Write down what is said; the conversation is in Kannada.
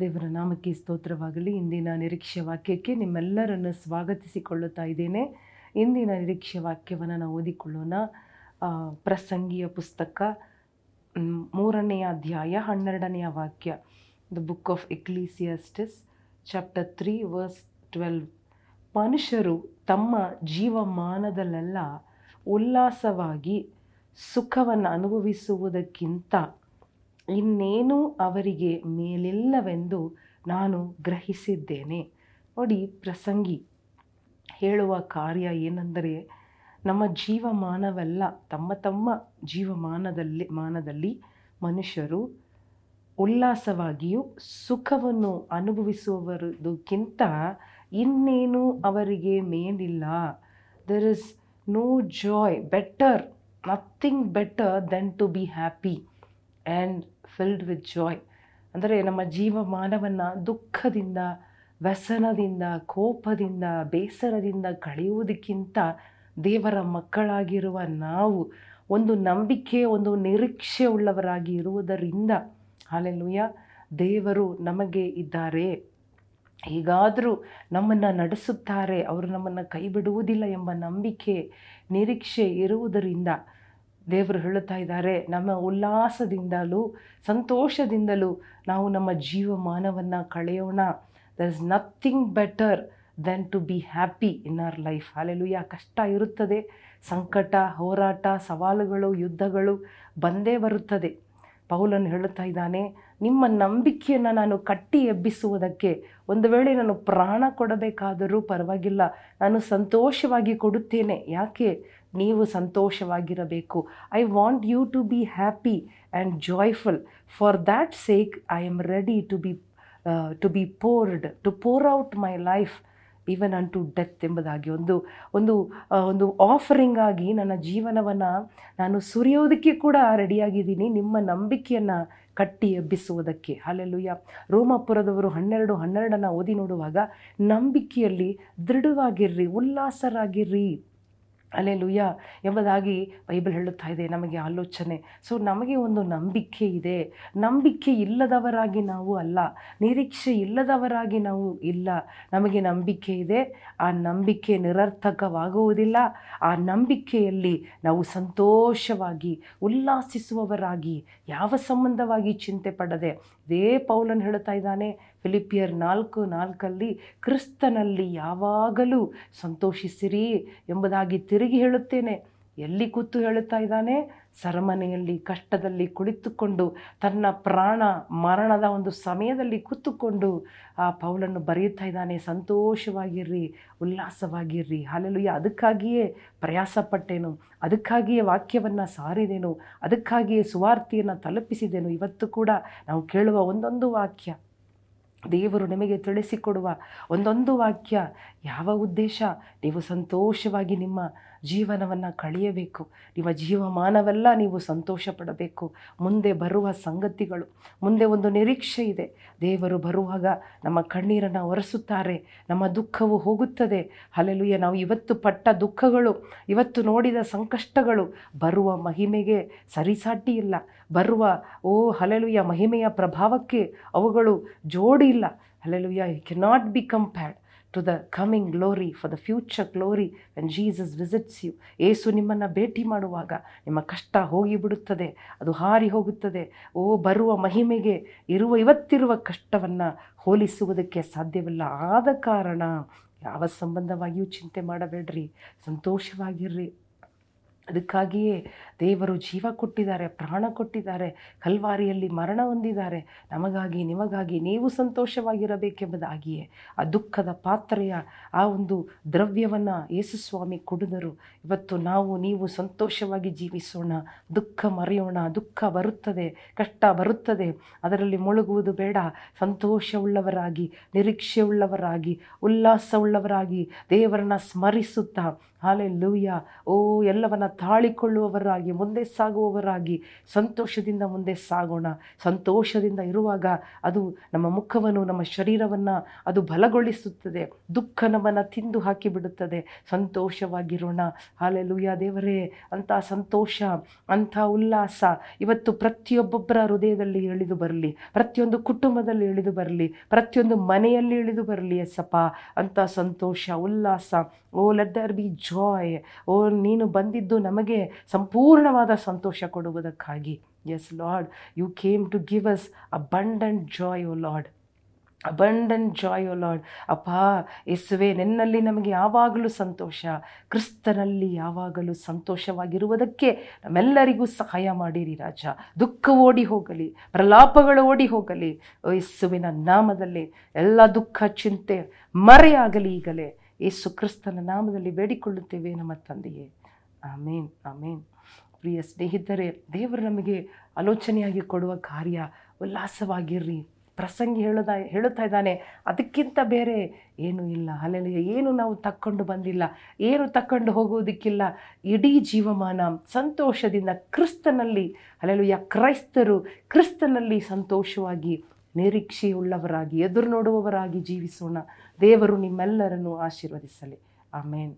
ದೇವರ ನಾಮಕ್ಕೆ ಸ್ತೋತ್ರವಾಗಲಿ. ಇಂದಿನ ನಿರೀಕ್ಷೆ ವಾಕ್ಯಕ್ಕೆ ನಿಮ್ಮೆಲ್ಲರನ್ನು ಸ್ವಾಗತಿಸಿಕೊಳ್ಳುತ್ತಾ ಇದ್ದೇನೆ. ಇಂದಿನ ನಿರೀಕ್ಷೆ ವಾಕ್ಯವನ್ನು ನಾವು ಓದಿಕೊಳ್ಳೋಣ. ಪ್ರಸಂಗಿಯ ಪುಸ್ತಕ ಮೂರನೆಯ ಅಧ್ಯಾಯ ಹನ್ನೆರಡನೆಯ ವಾಕ್ಯ. The book of Ecclesiastes chapter three verse twelve ಮನುಷ್ಯರು ತಮ್ಮ ಜೀವಮಾನದಲ್ಲೆಲ್ಲ ಉಲ್ಲಾಸವಾಗಿ ಸುಖವನ್ನು ಅನುಭವಿಸುವುದಕ್ಕಿಂತ ಇನ್ನೇನು ಅವರಿಗೆ ಮೇಲಿಲ್ಲವೆಂದು ನಾನು ಗ್ರಹಿಸಿದ್ದೇನೆ. ನೋಡಿ, ಪ್ರಸಂಗಿ ಹೇಳುವ ಕಾರ್ಯ ಏನೆಂದರೆ, ನಮ್ಮ ಜೀವಮಾನವೆಲ್ಲ, ತಮ್ಮ ತಮ್ಮ ಜೀವಮಾನದಲ್ಲಿ, ಮಾನದಲ್ಲಿ ಮನುಷ್ಯರು ಉಲ್ಲಾಸವಾಗಿಯೂ ಸುಖವನ್ನು ಅನುಭವಿಸುವವರದಕ್ಕಿಂತ ಇನ್ನೇನು ಅವರಿಗೆ ಮೇಲಿಲ್ಲ. There is no joy better nothing better than to be happy and filled with joy ಅಂದರೆ ನಮ್ಮ ಜೀವಮಾನವನ್ನು ದುಃಖದಿಂದ, ವ್ಯಸನದಿಂದ, ಕೋಪದಿಂದ, ಬೇಸರದಿಂದ ಕಳೆಯುವುದಕ್ಕಿಂತ ದೇವರ ಮಕ್ಕಳಾಗಿರುವ ನಾವು ಒಂದು ನಂಬಿಕೆ, ಒಂದು ನಿರೀಕ್ಷೆ ಉಳ್ಳವರಾಗಿ ಇರುವುದರಿಂದ ಹಾಲೆಲುಯ್ಯ ದೇವರು ನಮಗೆ ಇದ್ದಾರೆ. ಹೀಗಾದರೂ ನಮ್ಮನ್ನು ನಡೆಸುತ್ತಾರೆ. ಅವರು ನಮ್ಮನ್ನು ಕೈ ಬಿಡುವುದಿಲ್ಲ ಎಂಬ ನಂಬಿಕೆ, ನಿರೀಕ್ಷೆ ಇರುವುದರಿಂದ. ದೇವರು ಹೇಳುತ್ತಾ ಇದ್ದಾರೆ, ನಮ್ಮ ಉಲ್ಲಾಸದಿಂದಲೂ, ಸಂತೋಷದಿಂದಲೂ ನಾವು ನಮ್ಮ ಜೀವಮಾನವನ್ನು ಕಳೆಯೋಣ. There is nothing better than to be happy in our life alleluia ಕಷ್ಟ ಇರುತ್ತದೆ, ಸಂಕಟ, ಹೋರಾಟ, ಸವಾಲುಗಳು, ಯುದ್ಧಗಳು ಬಂದೇ ಬರುತ್ತದೆ. ಪೌಲನ್ನು ಹೇಳುತ್ತಾ ಇದ್ದಾನೆ, ನಿಮ್ಮ ನಂಬಿಕೆಯನ್ನು ನಾನು ಕಟ್ಟಿ ಎಬ್ಬಿಸುವುದಕ್ಕೆ ಒಂದು ವೇಳೆ ನಾನು ಪ್ರಾಣ ಕೊಡಬೇಕಾದರೂ ಪರವಾಗಿಲ್ಲ. ನಾನು ಸಂತೋಷವಾಗಿ ಕೊಡುತ್ತೇನೆ. ಯಾಕೆ? ನೀವು ಸಂತೋಷವಾಗಿರಬೇಕು. I want you to be happy and joyful for that sake I am ready to be to be poured to pour out my life even unto death ಎಂಬುದಾಗಿ. ಒಂದು ಒಂದು ಒಂದು ಆಫರಿಂಗ್ ಆಗಿ ನನ್ನ ಜೀವನವನ್ನು ನಾನು ಸುರಿಯೋದಕ್ಕೆ ಕೂಡ ರೆಡಿಯಾಗಿದ್ದೀನಿ. ನಿಮ್ಮ ನಂಬಿಕೆಯನ್ನು ಕಟ್ಟಿ ಎಬ್ಬಿಸುವುದಕ್ಕೆ. ಅಲ್ಲೆಲ್ಲುಯ್ಯ ರೋಮಾಪುರದವರು ಹನ್ನೆರಡು, ಹನ್ನೆರಡನ್ನು ಓದಿ ನೋಡುವಾಗ, ನಂಬಿಕೆಯಲ್ಲಿ ದೃಢವಾಗಿರ್ರಿ, ಉಲ್ಲಾಸರಾಗಿರ್ರಿ. ಅಲ್ಲೆಲುಯ್ಯ ಎಂಬುದಾಗಿ ಬೈಬಲ್ ಹೇಳುತ್ತಾ ಇದೆ, ನಮಗೆ ಆಲೋಚನೆ. ಸೊ ನಮಗೆ ಒಂದು ನಂಬಿಕೆ ಇದೆ. ನಂಬಿಕೆ ಇಲ್ಲದವರಾಗಿ ನಾವು ಅಲ್ಲ. ನಿರೀಕ್ಷೆ ಇಲ್ಲದವರಾಗಿ ನಾವು ಇಲ್ಲ. ನಮಗೆ ನಂಬಿಕೆ ಇದೆ. ಆ ನಂಬಿಕೆ ನಿರರ್ಥಕವಾಗುವುದಿಲ್ಲ. ಆ ನಂಬಿಕೆಯಲ್ಲಿ ನಾವು ಸಂತೋಷವಾಗಿ, ಉಲ್ಲಾಸಿಸುವವರಾಗಿ, ಯಾವ ಸಂಬಂಧವಾಗಿ ಚಿಂತೆ ಪಡದೆ, ಇದೇ ಪೌಲನ್ ಹೇಳ್ತಾ ಇದ್ದಾನೆ ಫಿಲಿಪಿಯರ್ ನಾಲ್ಕು ನಾಲ್ಕಲ್ಲಿ, ಕ್ರಿಸ್ತನಲ್ಲಿ ಯಾವಾಗಲೂ ಸಂತೋಷಿಸಿರಿ ಎಂಬುದಾಗಿ ತಿರುಗಿ ಹೇಳುತ್ತೇನೆ. ಎಲ್ಲಿ ಕೂತು ಹೇಳುತ್ತಾ ಇದ್ದಾನೆ? ಸರಮನೆಯಲ್ಲಿ, ಕಷ್ಟದಲ್ಲಿ ಕುಳಿತುಕೊಂಡು, ತನ್ನ ಪ್ರಾಣ ಮರಣದ ಒಂದು ಸಮಯದಲ್ಲಿ ಕೂತುಕೊಂಡು ಆ ಪೌಲನ್ನು ಬರೆಯುತ್ತಾ ಇದ್ದಾನೆ, ಸಂತೋಷವಾಗಿರ್ರಿ, ಉಲ್ಲಾಸವಾಗಿರ್ರಿ, ಹಾಲೆಲುಯ್ಯ, ಅದಕ್ಕಾಗಿಯೇ ಪ್ರಯಾಸಪಟ್ಟೆನು, ಅದಕ್ಕಾಗಿಯೇ ವಾಕ್ಯವನ್ನು ಸಾರಿದೆನು, ಅದಕ್ಕಾಗಿಯೇ ಸುವಾರ್ತೆಯನ್ನು ತಲುಪಿಸಿದೆನು. ಇವತ್ತು ಕೂಡ ನಾವು ಕೇಳುವ ಒಂದೊಂದು ವಾಕ್ಯ ದೇವರು ನಿಮಗೆ ತಿಳಿಸಿಕೊಡುವ ಒಂದೊಂದು ವಾಕ್ಯ ಯಾವ ಉದ್ದೇಶ? ನೀವು ಸಂತೋಷವಾಗಿ ನಿಮ್ಮ ಜೀವನವನ್ನು ಕಳೆಯಬೇಕು. ನಿಮ್ಮ ಜೀವಮಾನವೆಲ್ಲ ನೀವು ಸಂತೋಷ ಪಡಬೇಕು ಮುಂದೆ ಬರುವ ಸಂಗತಿಗಳು, ಮುಂದೆ ಒಂದು ನಿರೀಕ್ಷೆ ಇದೆ. ದೇವರು ಬರುವಾಗ ನಮ್ಮ ಕಣ್ಣೀರನ್ನು ಒರೆಸುತ್ತಾರೆ. ನಮ್ಮ ದುಃಖವು ಹೋಗುತ್ತದೆ. ಅಲ್ಲೆಲುಯ್ಯ ನಾವು ಇವತ್ತು ಪಟ್ಟ ದುಃಖಗಳು, ಇವತ್ತು ನೋಡಿದ ಸಂಕಷ್ಟಗಳು ಬರುವ ಮಹಿಮೆಗೆ ಸರಿಸಾಟಿ ಇಲ್ಲ ಬರುವ, ಓ ಹಲೆಲುಯ್ಯ ಮಹಿಮೆಯ ಪ್ರಭಾವಕ್ಕೆ ಅವುಗಳು ಜೋಡಿ ಇಲ್ಲ hallelujah you can not be compared to the coming glory for the future glory when Jesus visits you Yesu ನಿಮ್ಮನ್ನು ಭೇಟಿ ಮಾಡುವಾಗ ನಿಮ್ಮ ಕಷ್ಟ ಹೋಗಿಬಿಡುತ್ತದೆ, ಅದು ಹಾರಿ ಹೋಗುತ್ತದೆ. ಓ, ಬರುವ ಮಹಿಮೆಗೆ ಇರುವ, ಇವತ್ತಿರುವ ಕಷ್ಟವನ್ನು ಹೋಲಿಸುವುದಕ್ಕೆ ಸಾಧ್ಯವಿಲ್ಲ. ಆದ ಕಾರಣ ಯಾವ ಸಂಬಂಧವಾಗಿಯೂ ಚಿಂತೆ ಮಾಡಬೇಡ್ರಿ. ಸಂತೋಷವಾಗಿರ್ರಿ. ಅದಕ್ಕಾಗಿಯೇ ದೇವರು ಜೀವ ಕೊಟ್ಟಿದ್ದಾರೆ, ಪ್ರಾಣ ಕೊಟ್ಟಿದ್ದಾರೆ, ಕಲ್ವಾರಿಯಲ್ಲಿ ಮರಣ ಹೊಂದಿದ್ದಾರೆ. ನಮಗಾಗಿ, ನಿಮಗಾಗಿ ನೀವು ಸಂತೋಷವಾಗಿರಬೇಕೆಂಬುದಾಗಿಯೇ ಆ ದುಃಖದ ಪಾತ್ರೆಯ ಆ ಒಂದು ದ್ರವ್ಯವನ್ನು ಯೇಸುಸ್ವಾಮಿ ಕುಡಿದರು. ಇವತ್ತು ನಾವು, ನೀವು ಸಂತೋಷವಾಗಿ ಜೀವಿಸೋಣ. ದುಃಖ ಮರೆಯೋಣ. ದುಃಖ ಬರುತ್ತದೆ, ಕಷ್ಟ ಬರುತ್ತದೆ. ಅದರಲ್ಲಿ ಮುಳುಗುವುದು ಬೇಡ. ಸಂತೋಷವುಳ್ಳವರಾಗಿ, ನಿರೀಕ್ಷೆಯುಳ್ಳವರಾಗಿ, ಉಲ್ಲಾಸವುಳ್ಳವರಾಗಿ ದೇವರನ್ನ ಸ್ಮರಿಸುತ್ತಾ ಹಾಲೆ ಲೂಯ್ಯ ಓ, ಎಲ್ಲವನ್ನ ತಾಳಿಕೊಳ್ಳುವವರಾಗಿ, ಮುಂದೆ ಸಾಗುವವರಾಗಿ, ಸಂತೋಷದಿಂದ ಮುಂದೆ ಸಾಗೋಣ. ಸಂತೋಷದಿಂದ ಇರುವಾಗ ಅದು ನಮ್ಮ ಮುಖವನ್ನು, ನಮ್ಮ ಶರೀರವನ್ನು ಅದು ಬಲಗೊಳಿಸುತ್ತದೆ. ದುಃಖ ನಮ್ಮನ್ನು ತಿಂದು ಹಾಕಿಬಿಡುತ್ತದೆ. ಸಂತೋಷವಾಗಿರೋಣ. ಹಾಲೆ ಲೂಯ್ಯ ದೇವರೇ, ಅಂಥ ಸಂತೋಷ, ಅಂಥ ಉಲ್ಲಾಸ ಇವತ್ತು ಪ್ರತಿಯೊಬ್ಬೊಬ್ಬರ ಹೃದಯದಲ್ಲಿ ಇಳಿದು ಬರಲಿ. ಪ್ರತಿಯೊಂದು ಕುಟುಂಬದಲ್ಲಿ ಇಳಿದು ಬರಲಿ. ಪ್ರತಿಯೊಂದು ಮನೆಯಲ್ಲಿ ಇಳಿದು ಬರಲಿ ಎಸಪ್ಪ ಅಂಥ ಸಂತೋಷ, ಉಲ್ಲಾಸ. O let there be joy O, ನೀನು ಬಂದಿದ್ದು ನಮಗೆ ಸಂಪೂರ್ಣವಾದ ಸಂತೋಷ ಕೊಡುವುದಕ್ಕಾಗಿ. Yes Lord you came to give us abundant joy O Lord abundant joy O Lord ಅಪ್ಪ, ಯೇಸುವೆ, ನಿನ್ನಲ್ಲಿ ನಮಗೆ ಯಾವಾಗಲೂ ಸಂತೋಷ. ಕ್ರಿಸ್ತನಲ್ಲಿ ಯಾವಾಗಲೂ ಸಂತೋಷವಾಗಿರುವುದಕ್ಕೆ ನಮ್ಮೆಲ್ಲರಿಗೂ ಸಹಾಯ ಮಾಡಿರಿ, ರಾಜ. ದುಃಖ ಓಡಿ ಹೋಗಲಿ, ಪ್ರಲಾಪಗಳು ಓಡಿ ಹೋಗಲಿ. ಯೇಸುವಿನ ನಾಮದಲ್ಲಿ ಎಲ್ಲ ದುಃಖ, ಚಿಂತೆ ಮರೆಯಾಗಲಿ ಈಗಲೇ. ಯೇಸು ಕ್ರಿಸ್ತನ ನಾಮದಲ್ಲಿ ಬೇಡಿಕೊಳ್ಳುತ್ತೇವೆ ನಮ್ಮ ತಂದೆಯೇ. ಆಮೇನ್ ಆಮೇನ್. ಪ್ರಿಯ ಸ್ನೇಹಿತರೆ, ದೇವರು ನಮಗೆ ಆಲೋಚನೆಯಾಗಿ ಕೊಡುವ ಕಾರ್ಯ ಉಲ್ಲಾಸವಾಗಿರ್ರಿ ಪ್ರಸಂಗಿ ಹೇಳದ, ಹೇಳುತ್ತಾ ಇದ್ದಾನೆ, ಅದಕ್ಕಿಂತ ಬೇರೆ ಏನೂ ಇಲ್ಲ. ಅಲ್ಲೆಲ್ಲ ಏನು ನಾವು ತಕ್ಕೊಂಡು ಬಂದಿಲ್ಲ, ಏನು ತಕ್ಕೊಂಡು ಹೋಗುವುದಕ್ಕಿಲ್ಲ. ಇಡೀ ಜೀವಮಾನ ಸಂತೋಷದಿಂದ ಕ್ರಿಸ್ತನಲ್ಲಿ ಅಲ್ಲೆಲ್ಲ ಕ್ರೈಸ್ತರು ಕ್ರಿಸ್ತನಲ್ಲಿ ಸಂತೋಷವಾಗಿ ನಿರೀಕ್ಷೆಯುಳ್ಳವರಾಗಿ ಎದುರು ನೋಡುವವರಾಗಿ ಜೀವಿಸೋಣ. ದೇವರು ನಿಮ್ಮೆಲ್ಲರನ್ನು ಆಶೀರ್ವದಿಸಲಿ. ಆಮೇನ್.